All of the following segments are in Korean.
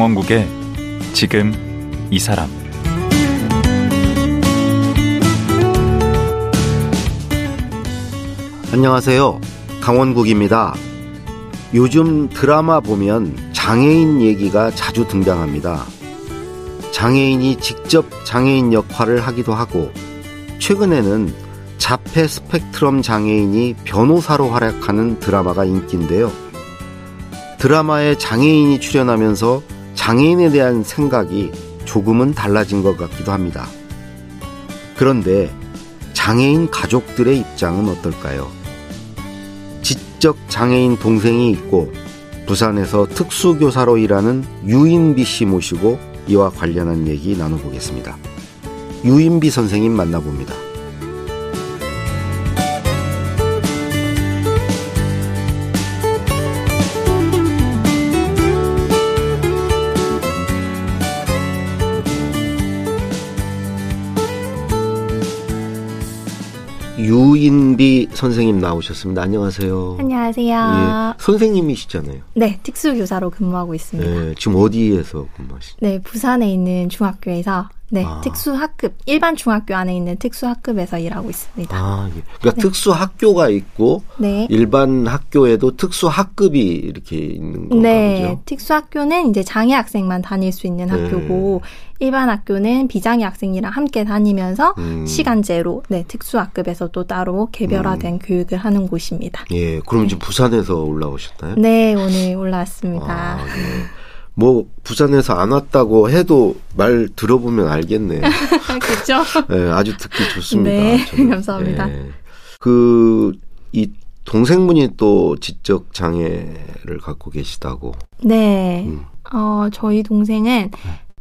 강원국의 지금 이 사람 안녕하세요. 강원국입니다. 요즘 드라마 보면 장애인 얘기가 자주 등장합니다. 장애인이 직접 장애인 역할을 하기도 하고, 최근에는 자폐 스펙트럼 장애인이 변호사로 활약하는 드라마가 인기인데요. 드라마에 장애인이 출연하면서 장애인에 대한 생각이 조금은 달라진 것 같기도 합니다. 그런데 장애인 가족들의 입장은 어떨까요? 지적 장애인 동생이 있고 부산에서 특수교사로 일하는 유인비 씨 모시고 이와 관련한 얘기 나눠보겠습니다. 유인비 선생님 만나봅니다. 유인비 선생님 나오셨습니다. 안녕하세요. 안녕하세요. 예, 선생님이시잖아요. 네, 특수교사로 근무하고 있습니다. 네, 지금 어디에서 근무하시죠? 네, 부산에 있는 중학교에서 네, 아. 특수학급, 일반 중학교 안에 있는 특수학급에서 일하고 있습니다. 아, 예. 그러니까 네. 특수 학교가 있고 네. 일반 학교에도 특수 학급이 이렇게 있는 건가 네, 보죠. 특수학교는 이제 장애 학생만 다닐 수 있는 네. 학교고 일반 학교는 비장애 학생이랑 함께 다니면서 음. 시간제로 네, 특수학급에서 또 따로 개별화된 교육을 하는 곳입니다. 예, 그럼 지금 부산에서 올라오셨나요? 네, 오늘 올라왔습니다. 아, 예. 뭐 부산에서 안 왔다고 해도 말 들어보면 알겠네. 그렇죠? 예, 아주 듣기 좋습니다. 네, 저는. 감사합니다. 예. 그이 동생분이 또 지적 장애를 갖고 계시다고. 네. 음. 어, 저희 동생은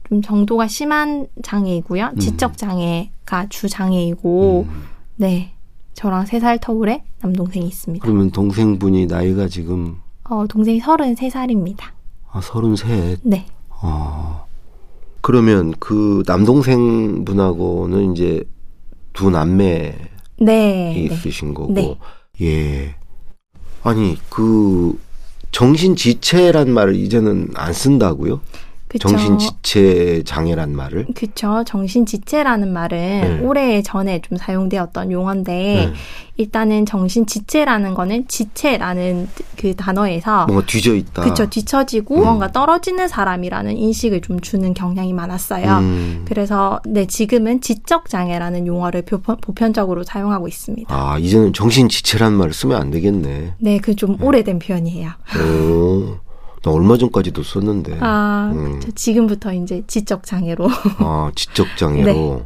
좀 정도가 심한 장애이고요. 음. 지적 장애가 주 장애이고, 음. 네. 저랑 세 살 터울의 남동생이 있습니다. 그러면 동생분이 나이가 지금 어, 동생이 33살입니다. 아, 33. 네. 아. 그러면 그 남동생 분하고는 이제 두 남매 네. 네. 있으신 거고. 네. 예. 아니, 그 정신 지체란 말을 이제는 안 쓴다고요? 그쵸. 정신 지체 장애란 말을? 그쵸. 정신 지체라는 말은 네. 오래 전에 좀 사용되었던 용어인데, 네. 일단은 정신 지체라는 거는 지체라는 그 단어에서 뭔가 뒤져 있다. 그쵸. 뒤처지고 음. 뭔가 떨어지는 사람이라는 인식을 좀 주는 경향이 많았어요. 음. 그래서 네 지금은 지적 장애라는 용어를 보편, 보편적으로 사용하고 있습니다. 아, 이제는 정신 지체란 말을 쓰면 안 되겠네. 네, 그 좀 오래된 표현이에요. 오. 나 얼마 전까지도 썼는데. 아, 음. 그쵸. 지금부터 이제 지적 장애로. 아, 지적 장애로. 네.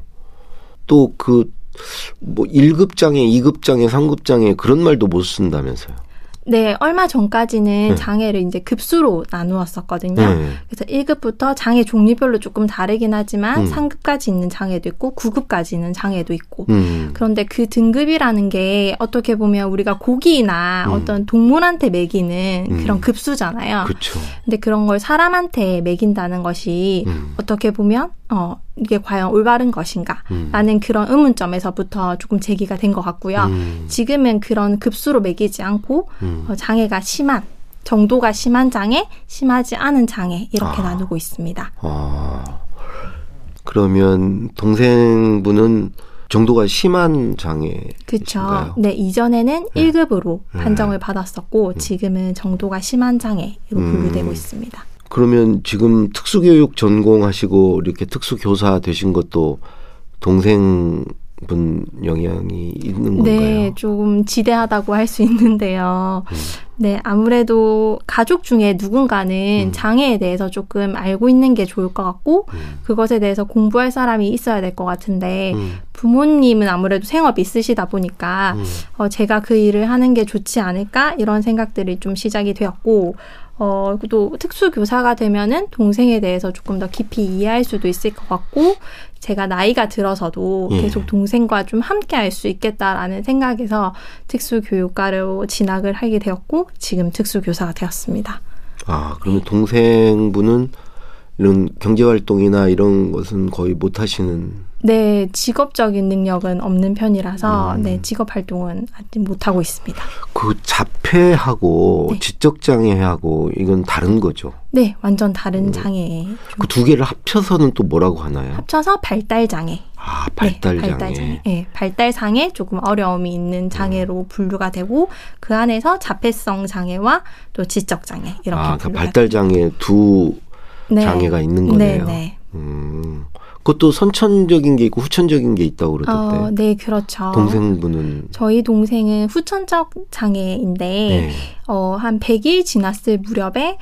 또 그, 뭐, 1급 장애, 2급 장애, 3급 장애, 그런 말도 못 쓴다면서요. 네, 얼마 전까지는 네. 장애를 이제 급수로 나누었었거든요. 네. 그래서 1급부터 장애 종류별로 조금 다르긴 하지만 음. 3급까지 있는 장애도 있고 9급까지 있는 장애도 있고 음. 그런데 그 등급이라는 게 어떻게 보면 우리가 고기나 음. 어떤 동물한테 먹이는 음. 그런 급수잖아요. 그쵸. 근데 그런 걸 사람한테 먹인다는 것이 음. 어떻게 보면 어 이게 과연 올바른 것인가? 음. 라는 그런 의문점에서부터 조금 제기가 된 것 같고요. 음. 지금은 그런 급수로 먹이지 않고 음. 어, 장애가 심한 정도가 심한 장애, 심하지 않은 장애 이렇게 아. 나누고 있습니다. 아. 그러면 동생분은 정도가 심한 장애. 그렇죠. 네, 이전에는 네. 1급으로 네. 판정을 받았었고 지금은 정도가 심한 장애로 음. 분류되고 있습니다. 그러면 지금 특수교육 전공하시고 이렇게 특수교사 되신 것도 동생분 영향이 있는 건가요? 네, 조금 지대하다고 할 수 있는데요. 음. 네, 아무래도 가족 중에 누군가는 음. 장애에 대해서 조금 알고 있는 게 좋을 것 같고, 음. 그것에 대해서 공부할 사람이 있어야 될 것 같은데, 음. 부모님은 아무래도 생업이 있으시다 보니까, 음. 어, 제가 그 일을 하는 게 좋지 않을까? 이런 생각들이 좀 시작이 되었고, 어, 또 특수교사가 되면은 동생에 대해서 조금 더 깊이 이해할 수도 있을 것 같고, 제가 나이가 들어서도 예. 계속 동생과 좀 함께 할 수 있겠다라는 생각에서 특수교육과로 진학을 하게 되었고, 지금 특수교사가 되었습니다. 아, 그러면 동생분은 이런 경제 활동이나 이런 것은 거의 못 하시는 네, 직업적인 능력은 없는 편이라서 음. 네, 직업 활동은 아직 못 하고 있습니다. 그 자폐하고 네. 지적 장애하고 이건 다른 거죠. 네, 완전 다른 음. 장애. 좀그두 개를 합쳐서는 또 뭐라고 하나요? 합쳐서 발달 장애. 아, 발달 네, 장애. 발달 장애. 네, 발달상에 조금 어려움이 있는 장애로 분류가 되고 그 안에서 자폐성 장애와 또 지적 장애 이렇게 아, 그 분류가 발달 장애 두 네. 장애가 있는 네, 거네요. 네. 음. 그것도 선천적인 게 있고 후천적인 게 있다고 그러던데. 어, 네, 그렇죠. 동생분은 저희 동생은 후천적 장애인데 네. 어, 한 100일 지났을 무렵에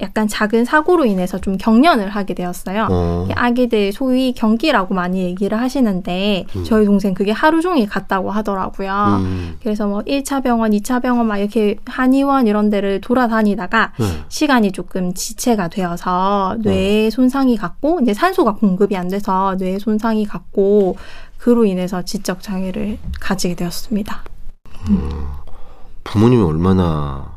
약간 작은 사고로 인해서 좀 경련을 하게 되었어요. 어. 아기들 소위 경기라고 많이 얘기를 하시는데 음. 저희 동생 그게 하루 종일 갔다고 하더라고요. 음. 그래서 뭐 1차 병원, 2차 병원 막 이렇게 한의원 이런 데를 돌아다니다가 네. 시간이 조금 지체가 되어서 음. 뇌에 손상이 갔고 이제 산소가 공급이 안 돼서 뇌에 손상이 갔고 그로 인해서 지적 장애를 가지게 되었습니다. 부모님이 얼마나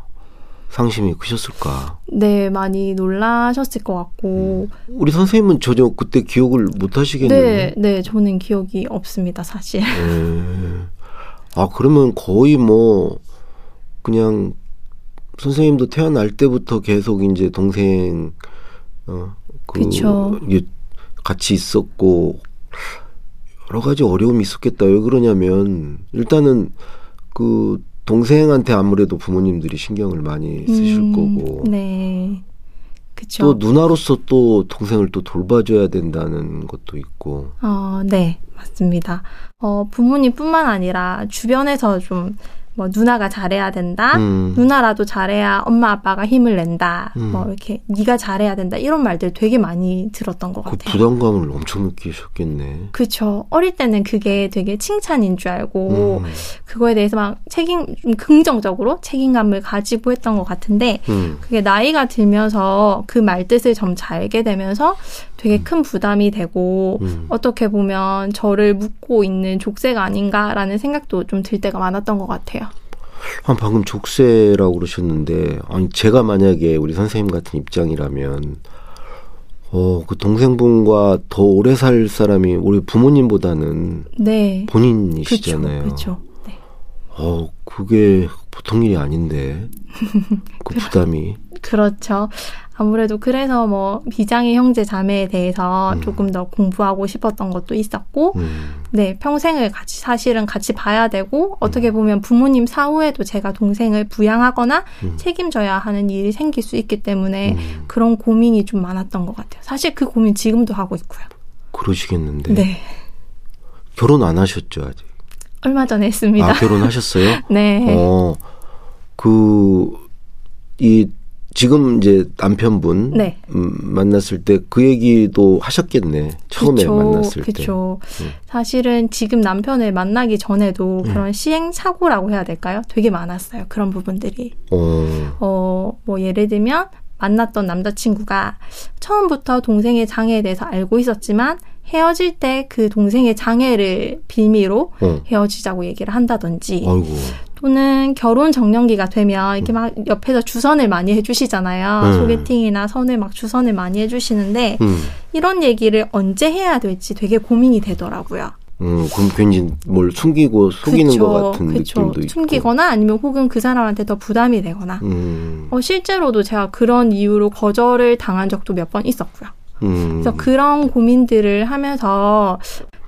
상심이 크셨을까. 네, 많이 놀라셨을 것 같고 우리 선생님은 전혀 그때 기억을 못 하시겠네요. 네, 네, 저는 기억이 없습니다, 사실. 네. 아, 그러면 거의 뭐, 그냥, 선생님도 태어날 때부터 계속 이제 동생, 어, 그, 그쵸. 예, 같이 있었고, 여러 가지 어려움이 있었겠다. 왜 그러냐면, 일단은, 그, 동생한테 아무래도 부모님들이 신경을 많이 쓰실 음, 거고, 네. 그쵸. 또 누나로서 또 동생을 또 돌봐줘야 된다는 것도 있고, 어, 네, 맞습니다. 어, 부모님뿐만 아니라 주변에서 좀 뭐 누나가 잘해야 된다. 음, 누나라도 잘해야 엄마 아빠가 힘을 낸다. 음. 뭐 이렇게 네가 잘해야 된다. 이런 말들 되게 많이 들었던 것 그 같아요. 부담감을 엄청 느끼셨겠네. 그쵸. 어릴 때는 그게 되게 칭찬인 줄 알고 음, 그거에 대해서 막 책임 좀 긍정적으로 책임감을 가지고 했던 것 같은데 음. 그게 나이가 들면서 그 말뜻을 점차 알게 되면서 되게 큰 부담이 되고 음. 어떻게 보면 저를 묻고 있는 족쇄가 아닌가라는 생각도 좀 들 때가 많았던 것 같아요. 아, 방금 족쇄라고 그러셨는데, 아니, 제가 만약에 우리 선생님 같은 입장이라면, 어, 그 동생분과 더 오래 살 사람이 우리 부모님보다는 네. 본인이시잖아요. 그렇죠. 네. 어, 그게 보통 일이 아닌데, 그 부담이. 그렇죠. 아무래도 그래서 뭐 비장의 형제 자매에 대해서 음. 조금 더 공부하고 싶었던 것도 있었고, 음, 네, 평생을 같이 사실은 같이 봐야 되고, 어떻게 보면 부모님 사후에도 제가 동생을 부양하거나 음. 책임져야 하는 일이 생길 수 있기 때문에 음, 그런 고민이 좀 많았던 것 같아요. 사실 그 고민 지금도 하고 있고요. 그러시겠는데. 네. 결혼 안 하셨죠, 아직? 얼마 전에 했습니다. 아, 결혼하셨어요? 네. 어, 그, 이, 지금 이제 남편분 네. 음, 만났을 때 그 얘기도 하셨겠네. 처음에 그쵸, 만났을 때. 그쵸. 음. 사실은 지금 남편을 만나기 전에도 음. 그런 시행착오라고 해야 될까요? 되게 많았어요. 그런 부분들이. 어, 어, 뭐 예를 들면 만났던 남자친구가 처음부터 동생의 장애에 대해서 알고 있었지만 헤어질 때 그 동생의 장애를 빌미로 어. 헤어지자고 얘기를 한다든지 아이고. 또는 결혼 정년기가 되면 이렇게 막 옆에서 주선을 많이 해주시잖아요. 음. 소개팅이나 선을 막 주선을 많이 해주시는데 음, 이런 얘기를 언제 해야 될지 되게 고민이 되더라고요. 음, 그럼 괜히 뭘 숨기고 속이는 그쵸, 것 같은 그쵸. 느낌도 있고. 숨기거나 아니면 혹은 그 사람한테 더 부담이 되거나. 음, 어, 실제로도 제가 그런 이유로 거절을 당한 적도 몇 번 있었고요. 음, 그래서 그런 고민들을 하면서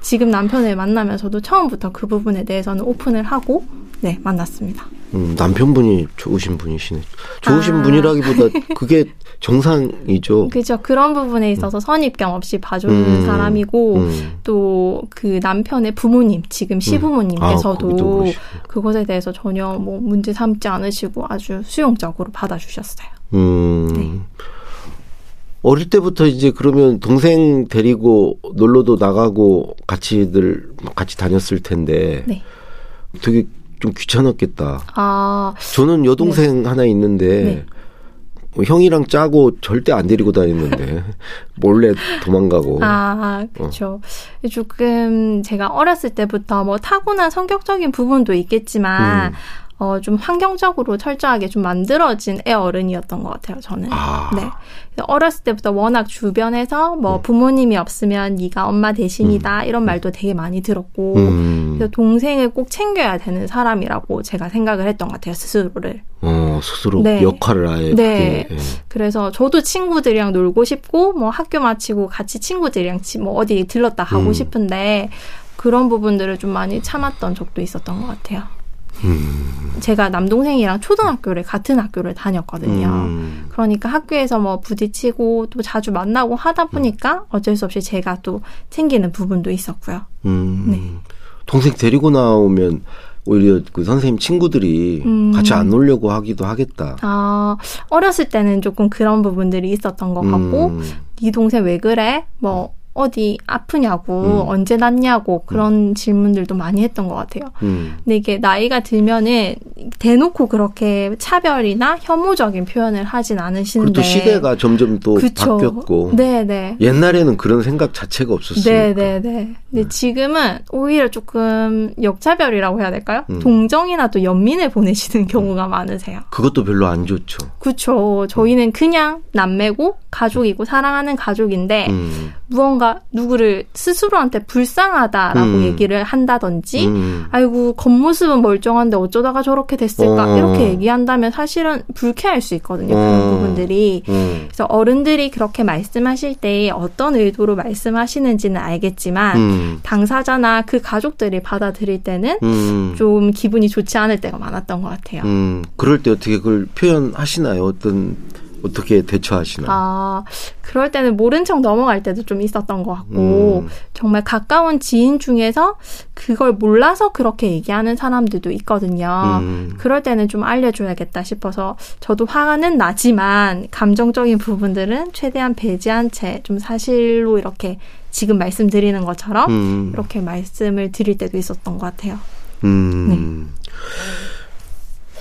지금 남편을 만나면서도 처음부터 그 부분에 대해서는 오픈을 하고 네 만났습니다. 음, 남편분이 좋으신 분이시네. 좋으신 아. 분이라기보다 그게 정상이죠. 그죠 그런 부분에 있어서 선입견 없이 봐주는 음, 사람이고 음. 또그 남편의 부모님 지금 아, 시부모님께서도 그러시고. 그것에 대해서 전혀 뭐 문제 삼지 않으시고 아주 수용적으로 받아주셨어요. 음. 네. 어릴 때부터 이제 그러면 동생 데리고 놀러도 나가고 같이들 같이 다녔을 텐데 네. 되게 좀 귀찮았겠다. 아 저는 여동생 하나 있는데 네. 뭐 형이랑 짜고 절대 안 데리고 다녔는데 몰래 도망가고. 아, 그렇죠. 조금 제가 어렸을 때부터 뭐 타고난 성격적인 부분도 있겠지만 음. 어, 좀 환경적으로 철저하게 좀 만들어진 애 어른이었던 것 같아요, 저는. 아. 네. 어렸을 때부터 워낙 주변에서 뭐 음. 부모님이 없으면 네가 엄마 대신이다 이런 말도 되게 많이 들었고 음. 그래서 동생을 꼭 챙겨야 되는 사람이라고 제가 생각을 했던 것 같아요, 스스로를. 어, 스스로 네. 역할을 아예 네. 그게, 예. 그래서 저도 친구들이랑 놀고 싶고 뭐 학교 마치고 같이 친구들이랑 치- 뭐 어디 들렀다 가고 음. 싶은데 그런 부분들을 좀 많이 참았던 적도 있었던 것 같아요. 음. 제가 남동생이랑 초등학교를 같은 학교를 다녔거든요. 음. 그러니까 학교에서 뭐 부딪히고 또 자주 만나고 하다 보니까 어쩔 수 없이 제가 또 챙기는 부분도 있었고요. 음. 네. 동생 데리고 나오면 오히려 그 선생님 친구들이 음. 같이 안 놀려고 하기도 하겠다. 아, 어렸을 때는 조금 그런 부분들이 있었던 것 같고, 음. 네 동생 왜 그래? 뭐 어디 아프냐고, 음. 언제 났냐고 그런 질문들도 많이 했던 것 같아요. 음. 근데 이게 나이가 들면은 대놓고 그렇게 차별이나 혐오적인 표현을 하진 않으시는데. 또 시대가 점점 또 그쵸. 바뀌었고 네네. 옛날에는 그런 생각 자체가 없었으니까. 네네네. 근데 지금은 오히려 조금 역차별이라고 해야 될까요? 음. 동정이나 또 연민을 보내시는 경우가 많으세요. 그것도 별로 안 좋죠. 그쵸. 저희는 그냥 남매고 가족이고 사랑하는 가족인데 음. 무언가 누구를 스스로한테 불쌍하다라고 음. 얘기를 한다든지 음. 아이고 겉모습은 멀쩡한데 어쩌다가 저렇게 됐을까 어. 이렇게 얘기한다면 사실은 불쾌할 수 있거든요. 그런 어. 부분들이. 음. 그래서 어른들이 그렇게 말씀하실 때 어떤 의도로 말씀하시는지는 알겠지만 음. 당사자나 그 가족들이 받아들일 때는 음. 좀 기분이 좋지 않을 때가 많았던 것 같아요. 음. 그럴 때 어떻게 그걸 표현하시나요? 어떤 어떻게 대처하시나요? 아, 그럴 때는 모른 척 넘어갈 때도 좀 있었던 것 같고, 음. 정말 가까운 지인 중에서 그걸 몰라서 그렇게 얘기하는 사람들도 있거든요. 음. 그럴 때는 좀 알려줘야겠다 싶어서, 저도 화는 나지만, 감정적인 부분들은 최대한 배제한 채 좀 사실로 이렇게 지금 말씀드리는 것처럼, 음. 이렇게 말씀을 드릴 때도 있었던 것 같아요. 음.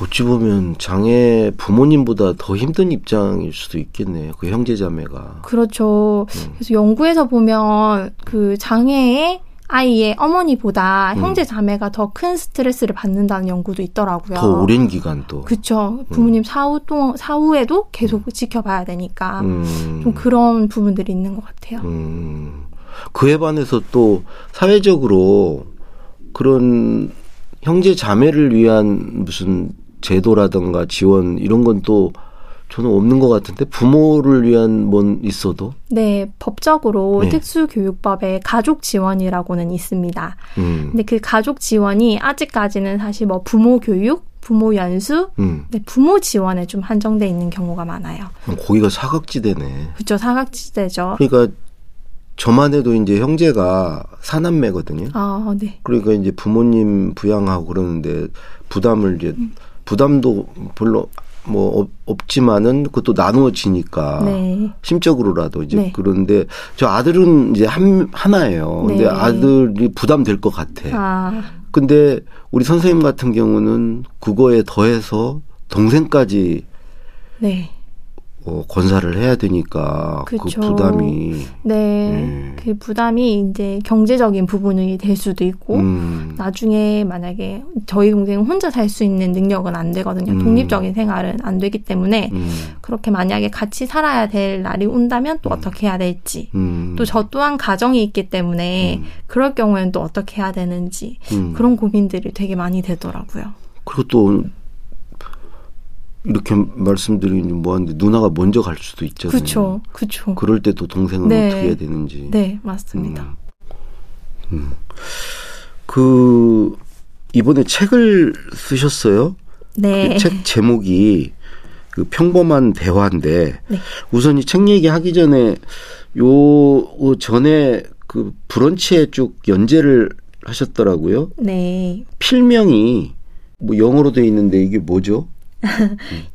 어찌 보면 장애 부모님보다 더 힘든 입장일 수도 있겠네요. 그 형제자매가. 그렇죠. 음. 그래서 연구에서 보면 그 장애의 아이의 어머니보다 음. 형제 자매가 더 큰 스트레스를 받는다는 연구도 있더라고요. 더 오랜 기간 또. 그렇죠. 부모님 사후 동 사후에도 계속 지켜봐야 되니까 음. 좀 그런 부분들이 있는 것 같아요. 음. 그에 반해서 또 사회적으로 그런 형제 자매를 위한 무슨 제도라든가 지원 이런 건 또 저는 없는 것 같은데 부모를 위한 뭔 있어도 네, 법적으로 네. 특수교육법에 가족 지원이라고는 있습니다. 음. 근데 그 가족 지원이 아직까지는 사실 뭐 부모 교육, 부모 연수, 음. 네, 부모 지원에 좀 한정돼 있는 경우가 많아요. 거기가 사각지대네. 그렇죠. 사각지대죠. 그러니까 저만 해도 이제 형제가 사남매거든요. 아, 네. 그러니까 이제 부모님 부양하고 그러는데 부담을 이제 부담도 별로 뭐 없, 없지만은 그것도 나누어지니까 네. 심적으로라도 이제 네. 그런데 저 아들은 이제 한 하나예요. 근데 네. 아들이 부담될 것 같아. 아, 근데 우리 선생님 같은 경우는 그거에 더해서 동생까지 네. 어, 건사를 해야 되니까 그 그쵸. 부담이 네. 음. 그 부담이 이제 경제적인 부분이 될 수도 있고, 음, 나중에 만약에 저희 동생은 혼자 살 수 있는 능력은 안 되거든요. 음. 독립적인 생활은 안 되기 때문에, 음, 그렇게 만약에 같이 살아야 될 날이 온다면 또 어떻게 해야 될지. 음, 또저 또한 가정이 있기 때문에 음. 그럴 경우에는 또 어떻게 해야 되는지 음. 그런 고민들이 되게 많이 되더라고요. 그리고 또 이렇게 말씀드리니 뭐하는데 누나가 먼저 갈 수도 있잖아요. 그렇죠, 그렇죠. 그럴 때 또 동생은 네. 어떻게 해야 되는지. 네, 맞습니다. 음. 그 이번에 책을 쓰셨어요? 네. 그 책 제목이 그 평범한 대화인데 네. 우선 이 책 얘기하기 전에 요 전에 그 브런치에 쭉 연재를 하셨더라고요. 네. 필명이 뭐 영어로 돼 있는데 이게 뭐죠?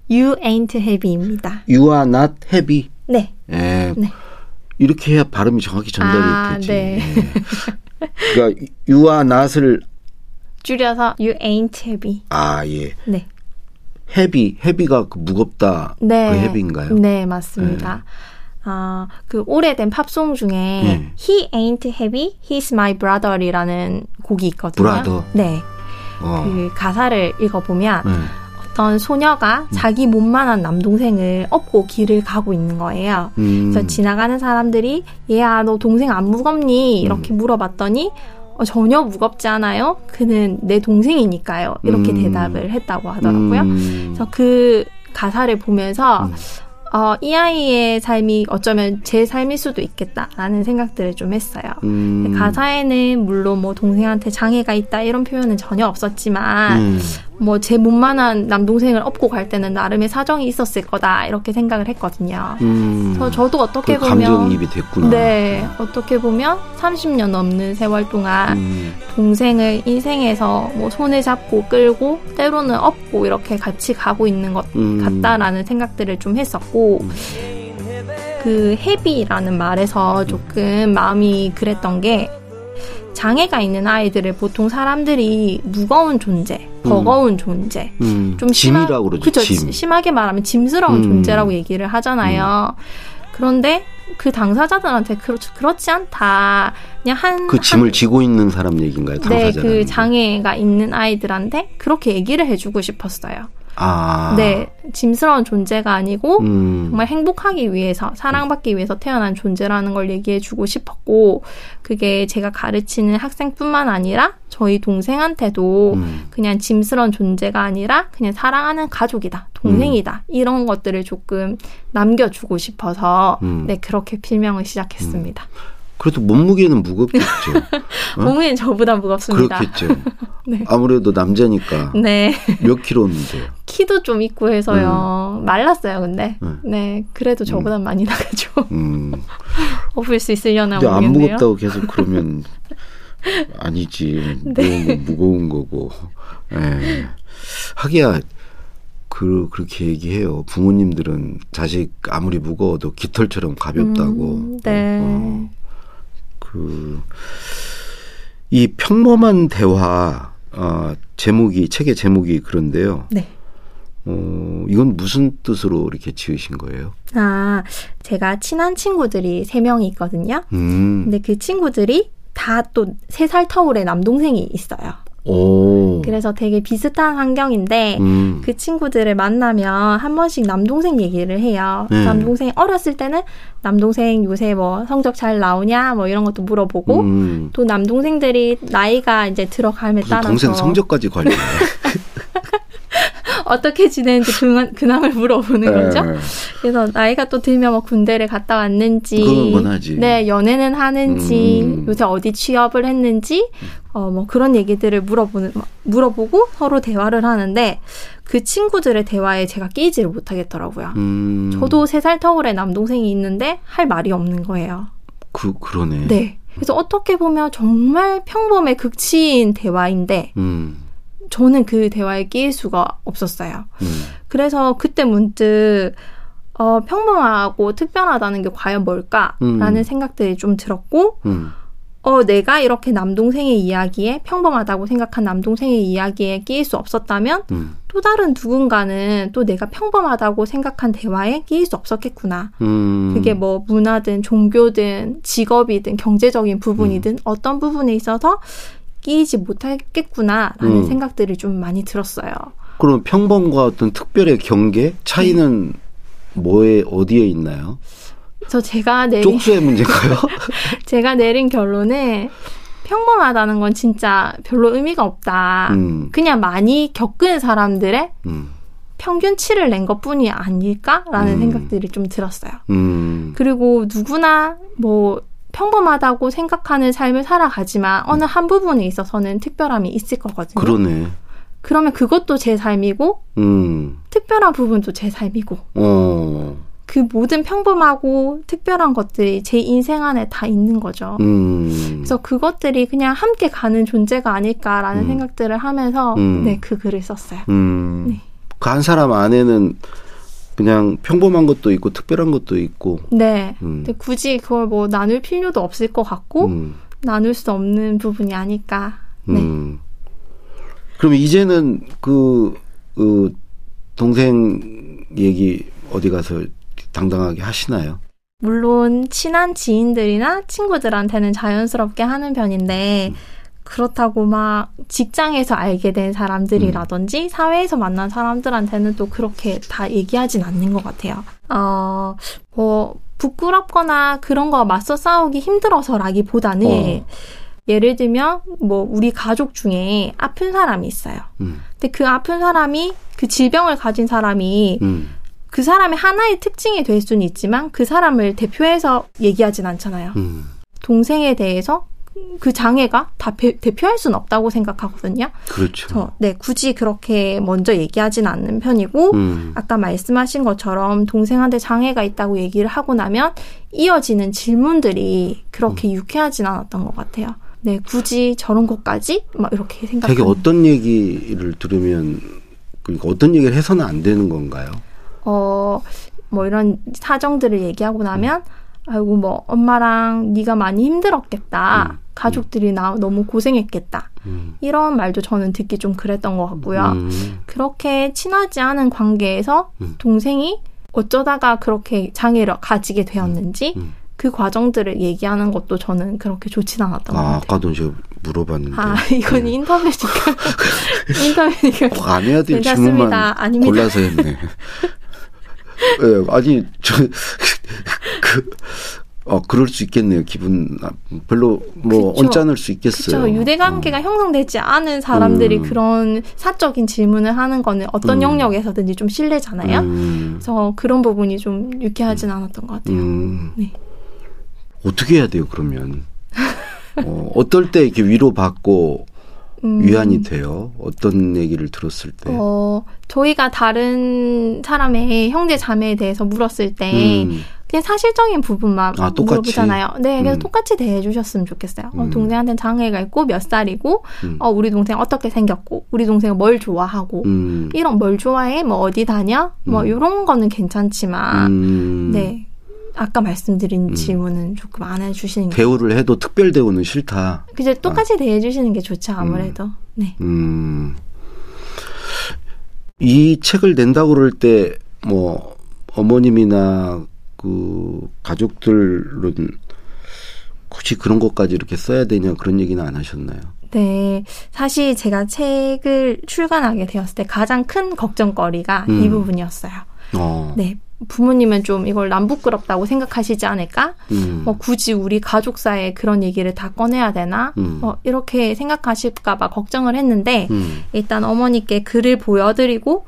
You ain't heavy입니다. You are not heavy. 네. 예. 네. 이렇게 해야 발음이 정확히 전달이 아, 되지. 네. 예. 그러니까 you are not을 줄여서 You ain't heavy. 아 예. 네. heavy, heavy가 그 무겁다. 네. 그 heavy인가요? 네, 맞습니다. 아, 그 오래된 팝송 중에 네. He ain't heavy, he's my brother이라는 곡이 있거든요. Brother. 네. 어. 그 가사를 읽어보면 네. 어떤 소녀가 자기 몸만한 남동생을 업고 길을 가고 있는 거예요. 음. 그래서 지나가는 사람들이 얘야 너 동생 안 무겁니? 이렇게 물어봤더니 어, 전혀 무겁지 않아요. 그는 내 동생이니까요. 이렇게 음. 대답을 했다고 하더라고요. 음. 그래서 그 가사를 보면서 음. 어, 이 아이의 삶이 어쩌면 제 삶일 수도 있겠다라는 생각들을 좀 했어요. 음. 가사에는 물론 뭐 동생한테 장애가 있다 이런 표현은 전혀 없었지만 음. 뭐 제 몸만한 남동생을 업고 갈 때는 나름의 사정이 있었을 거다 이렇게 생각을 했거든요. 음. 그래서 저도 어떻게 그 보면 감정이입이 됐구나. 네 어떻게 보면 30년 넘는 세월 동안 음. 동생을 인생에서 뭐 손을 잡고 끌고 때로는 업고 이렇게 같이 가고 있는 것 음. 같다라는 생각들을 좀 했었고 음. 그 헤비라는 말에서 조금 마음이 그랬던 게 장애가 있는 아이들을 보통 사람들이 무거운 존재, 버거운 존재, 음. 좀 심하- 짐이라고 그러죠. 그쵸, 짐. 심하게 말하면 짐스러운 음. 존재라고 얘기를 하잖아요. 그런데 그 당사자들한테 그렇, 그렇지 않다. 그냥 한 그 짐을 지고 있는 사람 얘기인가요? 네, 당사자라는 그 게? 장애가 있는 아이들한테 그렇게 얘기를 해주고 싶었어요. 아. 네, 짐스러운 존재가 아니고 음. 정말 행복하기 위해서 사랑받기 위해서 태어난 존재라는 걸 얘기해주고 싶었고 그게 제가 가르치는 학생뿐만 아니라 저희 동생한테도 음. 그냥 짐스러운 존재가 아니라 그냥 사랑하는 가족이다, 동생이다 이런 것들을 조금 남겨주고 싶어서 음. 네 그렇게 필명을 시작했습니다. 그래도 몸무게는 무겁겠죠. 어? 몸은 저보다 무겁습니다. 그렇겠죠. 네. 아무래도 남자니까 네. 몇 킬로인데요? 키도 좀 있고 해서요. 말랐어요, 근데. 음. 네. 그래도 저보다 많이 나가죠. 음. 업을 수 있으려나 근데 안 모르겠네요. 무겁다고 계속 그러면 아니지. 네. 무거운, 거 거고. 예. 하기야 그 그렇게 얘기해요. 부모님들은 자식 아무리 무거워도 깃털처럼 가볍다고. 음, 네. 어, 그, 이 평범한 대화, 어, 제목이, 책의 제목이 그런데요. 네. 어, 이건 무슨 뜻으로 이렇게 지으신 거예요? 아, 제가 친한 친구들이 세 명이 있거든요. 음, 근데 그 친구들이 다 또 세 살 터울의 남동생이 있어요. 오. 그래서 되게 비슷한 환경인데 음, 그 친구들을 만나면 한 번씩 남동생 얘기를 해요. 네. 남동생 어렸을 때는 남동생 요새 뭐 성적 잘 나오냐 뭐 이런 것도 물어보고 음, 또 남동생들이 나이가 이제 들어감에 따라서 동생 성적까지 관리해. 어떻게 지내는지 근황, 근황을 물어보는 거죠. 예. 그래서 나이가 또 들면 뭐 군대를 갔다 왔는지. 네 연애는 하는지, 음. 요새 어디 취업을 했는지, 어 뭐 그런 얘기들을 물어보는 물어보고 서로 대화를 하는데 그 친구들의 대화에 제가 끼지를 못하겠더라고요. 음, 저도 세 살 터울의 남동생이 있는데 할 말이 없는 거예요. 그, 그러네. 네. 그래서 어떻게 보면 정말 평범의 극치인 대화인데 음, 저는 그 대화에 끼일 수가 없었어요. 음, 그래서 그때 문득 어, 평범하고 특별하다는 게 과연 뭘까라는 음. 생각들이 좀 들었고 음, 어, 내가 이렇게 남동생의 이야기에 평범하다고 생각한 남동생의 이야기에 끼일 수 없었다면 음, 또 다른 누군가는 또 내가 평범하다고 생각한 대화에 끼일 수 없었겠구나. 음. 그게 뭐 문화든 종교든 직업이든 경제적인 부분이든 어떤 부분에 있어서 끼이지 못하겠구나라는 음. 생각들이 좀 많이 들었어요. 그럼 평범과 어떤 특별의 경계 차이는 뭐에 어디에 있나요? 그래서 제가 내린 쪽수의 문제인가요? 제가 내린 결론은 평범하다는 건 진짜 별로 의미가 없다. 음, 그냥 많이 겪은 사람들의 음, 평균치를 낸 것뿐이 아닐까라는 음. 생각들이 좀 들었어요. 음, 그리고 누구나 뭐 평범하다고 생각하는 삶을 살아가지만 어느 한 부분에 있어서는 특별함이 있을 거거든요. 그러네. 그러면 그것도 제 삶이고 음, 특별한 부분도 제 삶이고 어, 그 모든 평범하고 특별한 것들이 제 인생 안에 다 있는 거죠. 음. 그래서 그것들이 그냥 함께 가는 존재가 아닐까라는 음. 생각들을 하면서 음. 네, 그 글을 썼어요. 음. 네. 그한 사람 안에는 그냥 평범한 것도 있고 특별한 것도 있고. 네. 음. 근데 굳이 그걸 뭐 나눌 필요도 없을 것 같고 음. 나눌 수 없는 부분이 아닐까. 네. 음. 그럼 이제는 그, 그 동생 얘기 어디 가서 당당하게 하시나요? 물론 친한 지인들이나 친구들한테는 자연스럽게 하는 편인데 그렇다고 막 직장에서 알게 된 음. 사람들이라든지 사회에서 만난 사람들한테는 또 그렇게 다 얘기하진 않는 것 같아요. 어, 뭐, 부끄럽거나 그런 거 맞서 싸우기 힘들어서라기보다는 어. 예를 들면 뭐 우리 가족 중에 아픈 사람이 있어요. 음. 근데 그 아픈 사람이 그 질병을 가진 사람이 음. 그 사람의 하나의 특징이 될 수는 있지만 그 사람을 대표해서 얘기하진 않잖아요. 음. 동생에 대해서 그 장애가 다 배- 대표할 수는 없다고 생각하거든요. 그렇죠. 저, 네, 굳이 그렇게 먼저 얘기하진 않는 편이고, 음. 아까 말씀하신 것처럼 동생한테 장애가 있다고 얘기를 하고 나면 이어지는 질문들이 그렇게 음. 유쾌하진 않았던 것 같아요. 네, 굳이 저런 것까지? 막 이렇게 생각 되게 어떤 얘기를 들으면 그러니까 어떤 얘기를 해서는 안 되는 건가요? 어, 뭐 이런 사정들을 얘기하고 나면, 아이고, 뭐, 엄마랑 네가 많이 힘들었겠다. 음, 가족들이 나 너무 고생했겠다. 음. 이런 말도 저는 듣기 좀 그랬던 것 같고요. 음. 그렇게 친하지 않은 관계에서 음. 동생이 어쩌다가 그렇게 장애를 가지게 되었는지 음. 그 과정들을 얘기하는 것도 저는 그렇게 좋진 않았던 것 아, 같아요. 아까도 제가 물어봤는데 아, 이건 인터뷰니까. 인터뷰니까. 꼭안 해야 될. 질문만 아닙니다. 골라서 했네. 예, 아니 저 그 어, 그럴 수 있겠네요. 기분 나- 별로 뭐 그쵸. 언짢을 수 있겠어요. 그렇죠. 유대 관계가 형성되지 않은 사람들이 음. 그런 사적인 질문을 하는 거는 어떤 음. 영역에서든지 좀 실례잖아요. 음, 그래서 그런 부분이 좀 유쾌하진 않았던 것 같아요. 음. 네. 어떻게 해야 돼요? 그러면 어, 어떨 때 이렇게 위로받고 음. 위안이 돼요? 어떤 얘기를 들었을 때? 어, 저희가 다른 사람의 형제 자매에 대해서 물었을 때 음, 그냥 사실적인 부분만 아? 물어보잖아요. 네, 그래서 음. 똑같이 대해주셨으면 좋겠어요. 어, 음. 동생한테는 장애가 있고 몇 살이고, 음. 어, 우리 동생 어떻게 생겼고, 우리 동생은 뭘 좋아하고, 음, 이런 뭘 좋아해, 뭐 어디 다녀, 뭐 음. 이런 거는 괜찮지만, 음, 네. 아까 말씀드린 음. 질문은 조금 안 해주시는 게. 대우를 해도 특별 대우는 싫다. 그죠. 똑같이 대해 주시는 게 좋죠, 아무래도. 네. 음. 이 책을 낸다고 그럴 때, 뭐, 어머님이나 그 가족들은 굳이 그런 것까지 이렇게 써야 되냐 그런 얘기는 안 하셨나요? 네. 사실 제가 책을 출간하게 되었을 때 가장 큰 걱정거리가 이 음. 부분이었어요. 어. 네. 부모님은 좀 이걸 남부끄럽다고 생각하시지 않을까? 음. 뭐 굳이 우리 가족사에 그런 얘기를 다 꺼내야 되나? 음. 뭐 이렇게 생각하실까봐 걱정을 했는데 음. 일단 어머니께 글을 보여드리고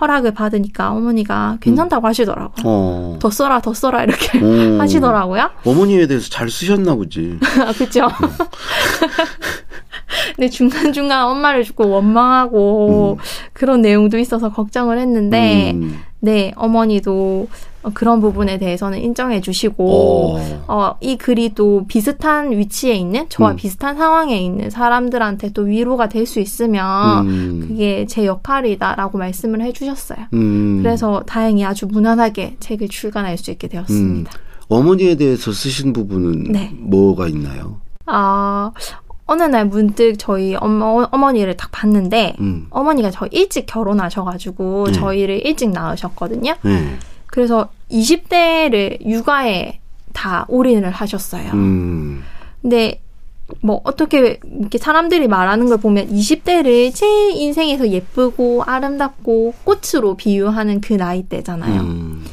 허락을 받으니까 어머니가 괜찮다고 하시더라고요. 어. 더 써라, 더 써라 이렇게 어. 하시더라고요. 어머니에 대해서 잘 쓰셨나 보지. 아, 그죠? 근데 중간중간 엄마를 죽고 원망하고 그런 내용도 있어서 걱정을 했는데, 음. 네, 어머니도 어, 그런 부분에 대해서는 인정해 주시고, 어. 어, 이 글이 또 비슷한 위치에 있는, 저와 음. 비슷한 상황에 있는 사람들한테 또 위로가 될 수 있으면, 음. 그게 제 역할이다라고 말씀을 해 주셨어요. 음. 그래서 다행히 아주 무난하게 책을 출간할 수 있게 되었습니다. 어머니에 대해서 쓰신 부분은 네. 뭐가 있나요? 아, 어느 날 문득 저희 어머, 어머니를 딱 봤는데, 음. 어머니가 저 일찍 결혼하셔가지고 네. 저희를 일찍 낳으셨거든요. 네. 그래서 20대를 육아에 다 올인을 하셨어요. 음. 근데 뭐 어떻게 이렇게 사람들이 말하는 걸 보면 20대를 제 인생에서 예쁘고 아름답고 꽃으로 비유하는 그 나이대잖아요. 음.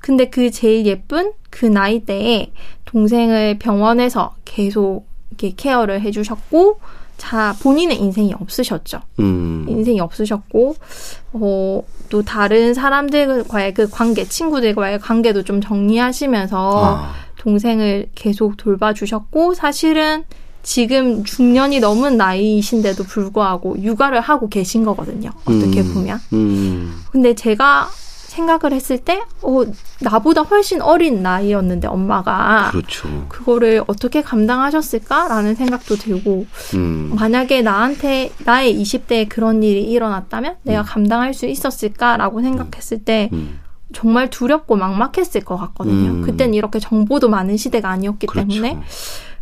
근데 그 제일 예쁜 그 나이대에 동생을 병원에서 계속 이렇게 케어를 해주셨고, 자, 본인의 인생이 없으셨죠. 음. 인생이 없으셨고, 어, 또 다른 사람들과의 그 관계, 친구들과의 관계도 좀 정리하시면서 아. 동생을 계속 돌봐주셨고, 사실은 지금 중년이 넘은 나이이신데도 불구하고 육아를 하고 계신 거거든요. 어떻게 음. 보면. 음. 근데 제가 생각을 했을 때, 어, 나보다 훨씬 어린 나이였는데, 엄마가. 그렇죠. 그거를 어떻게 감당하셨을까라는 생각도 들고, 음. 만약에 나한테, 나의 20대에 그런 일이 일어났다면, 내가 감당할 수 있었을까라고 생각했을 때, 음. 정말 두렵고 막막했을 것 같거든요. 음. 그땐 이렇게 정보도 많은 시대가 아니었기 그렇죠. 때문에.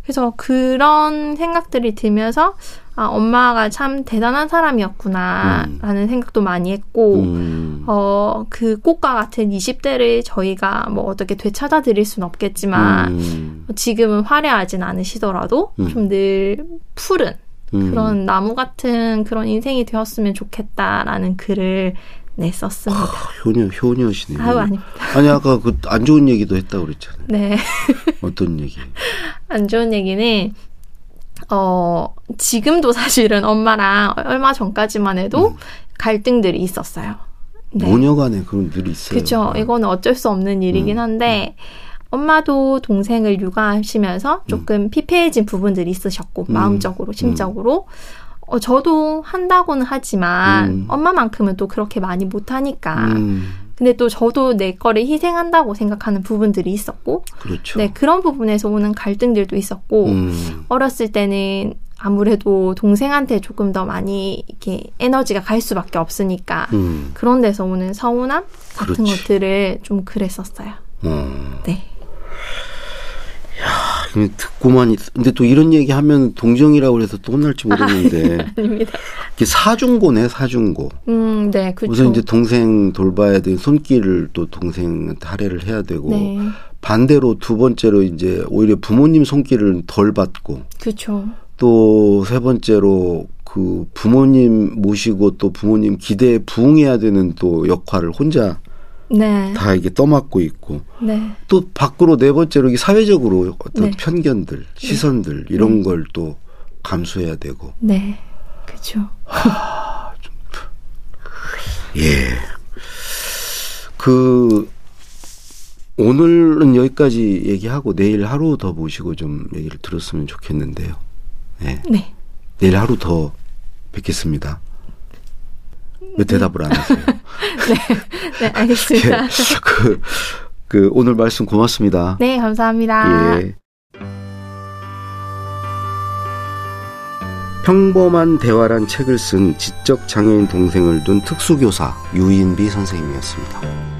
그래서 그런 생각들이 들면서, 아, 엄마가 참 대단한 사람이었구나, 음. 라는 생각도 많이 했고, 음. 어, 그 꽃과 같은 20대를 저희가 뭐 어떻게 되찾아 드릴 순 없겠지만, 음. 지금은 화려하진 않으시더라도 음. 좀늘 푸른 음. 그런 나무 같은 그런 인생이 되었으면 좋겠다라는 글을 네, 썼습니다. 효녀 효녀시네요. 아유, 아닙니다. 아니 아까 그 안 좋은 얘기도 했다고 그랬잖아요. 네. 어떤 얘기? 안 좋은 얘기는 어 지금도 사실은 엄마랑 얼마 전까지만 해도 음. 갈등들이 있었어요. 네. 모녀 간에 그런 늘 있어요. 그렇죠. 이거는 어쩔 수 없는 일이긴 음, 한데 엄마도 동생을 육아하시면서 조금 피폐해진 부분들이 있으셨고 음. 마음적으로 심적으로 어, 저도 한다고는 하지만 음. 엄마만큼은 또 그렇게 많이 못하니까 음, 근데 또 저도 내 거를 희생한다고 생각하는 부분들이 있었고 그렇죠. 네 그런 부분에서 오는 갈등들도 있었고 음, 어렸을 때는 아무래도 동생한테 조금 더 많이 이렇게 에너지가 갈 수밖에 없으니까 음, 그런 데서 오는 서운함 같은 그렇지. 것들을 좀 그랬었어요. 어. 네. 그냥 듣고만 있. 근데 또 이런 얘기 하면 동정이라고 그래서 또 혼날지 모르는데 아 닙니다. 이게 사중고네 사중고. 음, 네, 그렇죠. 우선 이제 동생 돌봐야 되는 손길을 또 동생한테 할애를 해야 되고 네, 반대로 두 번째로 이제 오히려 부모님 손길을 덜 받고 그렇죠. 또 세 번째로 그 부모님 모시고 또 부모님 기대에 부응해야 되는 또 역할을 혼자 네, 다 이게 떠맡고 있고 네, 또 밖으로 네 번째로 이게 사회적으로 어떤 네. 편견들, 시선들 이런 걸 또 감수해야 되고 네, 그렇죠. 예. 그 오늘은 여기까지 얘기하고 내일 하루 더 모시고 좀 얘기를 들었으면 좋겠는데요. 예. 네, 내일 하루 더 뵙겠습니다. 왜 대답을 안 하세요? 네, 알겠습니다. 예. 그, 그 오늘 말씀 고맙습니다. 네, 감사합니다. 예. 평범한 대화란 책을 쓴 지적 장애인 동생을 둔 특수교사 유인비 선생님이었습니다.